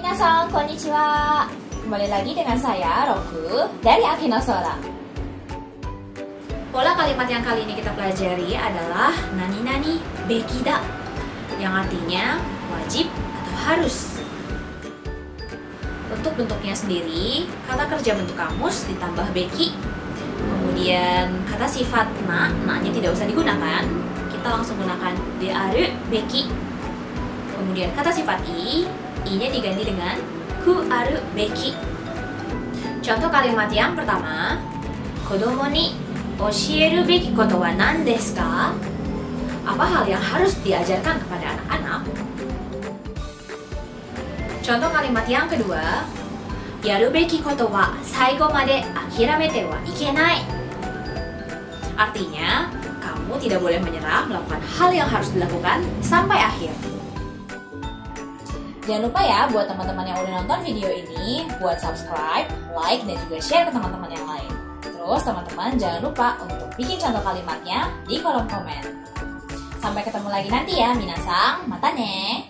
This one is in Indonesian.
Minasan, konnichiwa. Kembali lagi dengan saya, Roku, dari Akinosora. Pola kalimat yang kali ini kita pelajari adalah nani-nani bekida, yang artinya wajib atau harus. Untuk bentuknya sendiri, kata kerja bentuk kamus ditambah beki. Kemudian kata sifat na, na-nya tidak usah digunakan. Kita langsung gunakan dearu beki. Kemudian kata sifat i, i-nya diganti dengan ku aru beki. Contoh kalimat yang pertama, kodomo ni oshieru beki koto wa nan desu ka? Apa hal yang harus diajarkan kepada anak-anak? Contoh kalimat yang kedua, yaru beki koto wa saigo made akiramete wa ikenai. Artinya, kamu tidak boleh menyerah melakukan hal yang harus dilakukan sampai akhir. Jangan lupa ya buat teman-teman yang udah nonton video ini, buat subscribe, like, dan juga share ke teman-teman yang lain. Terus teman-teman jangan lupa untuk bikin contoh kalimatnya di kolom komen. Sampai ketemu lagi nanti ya, Minasang. Mata ne.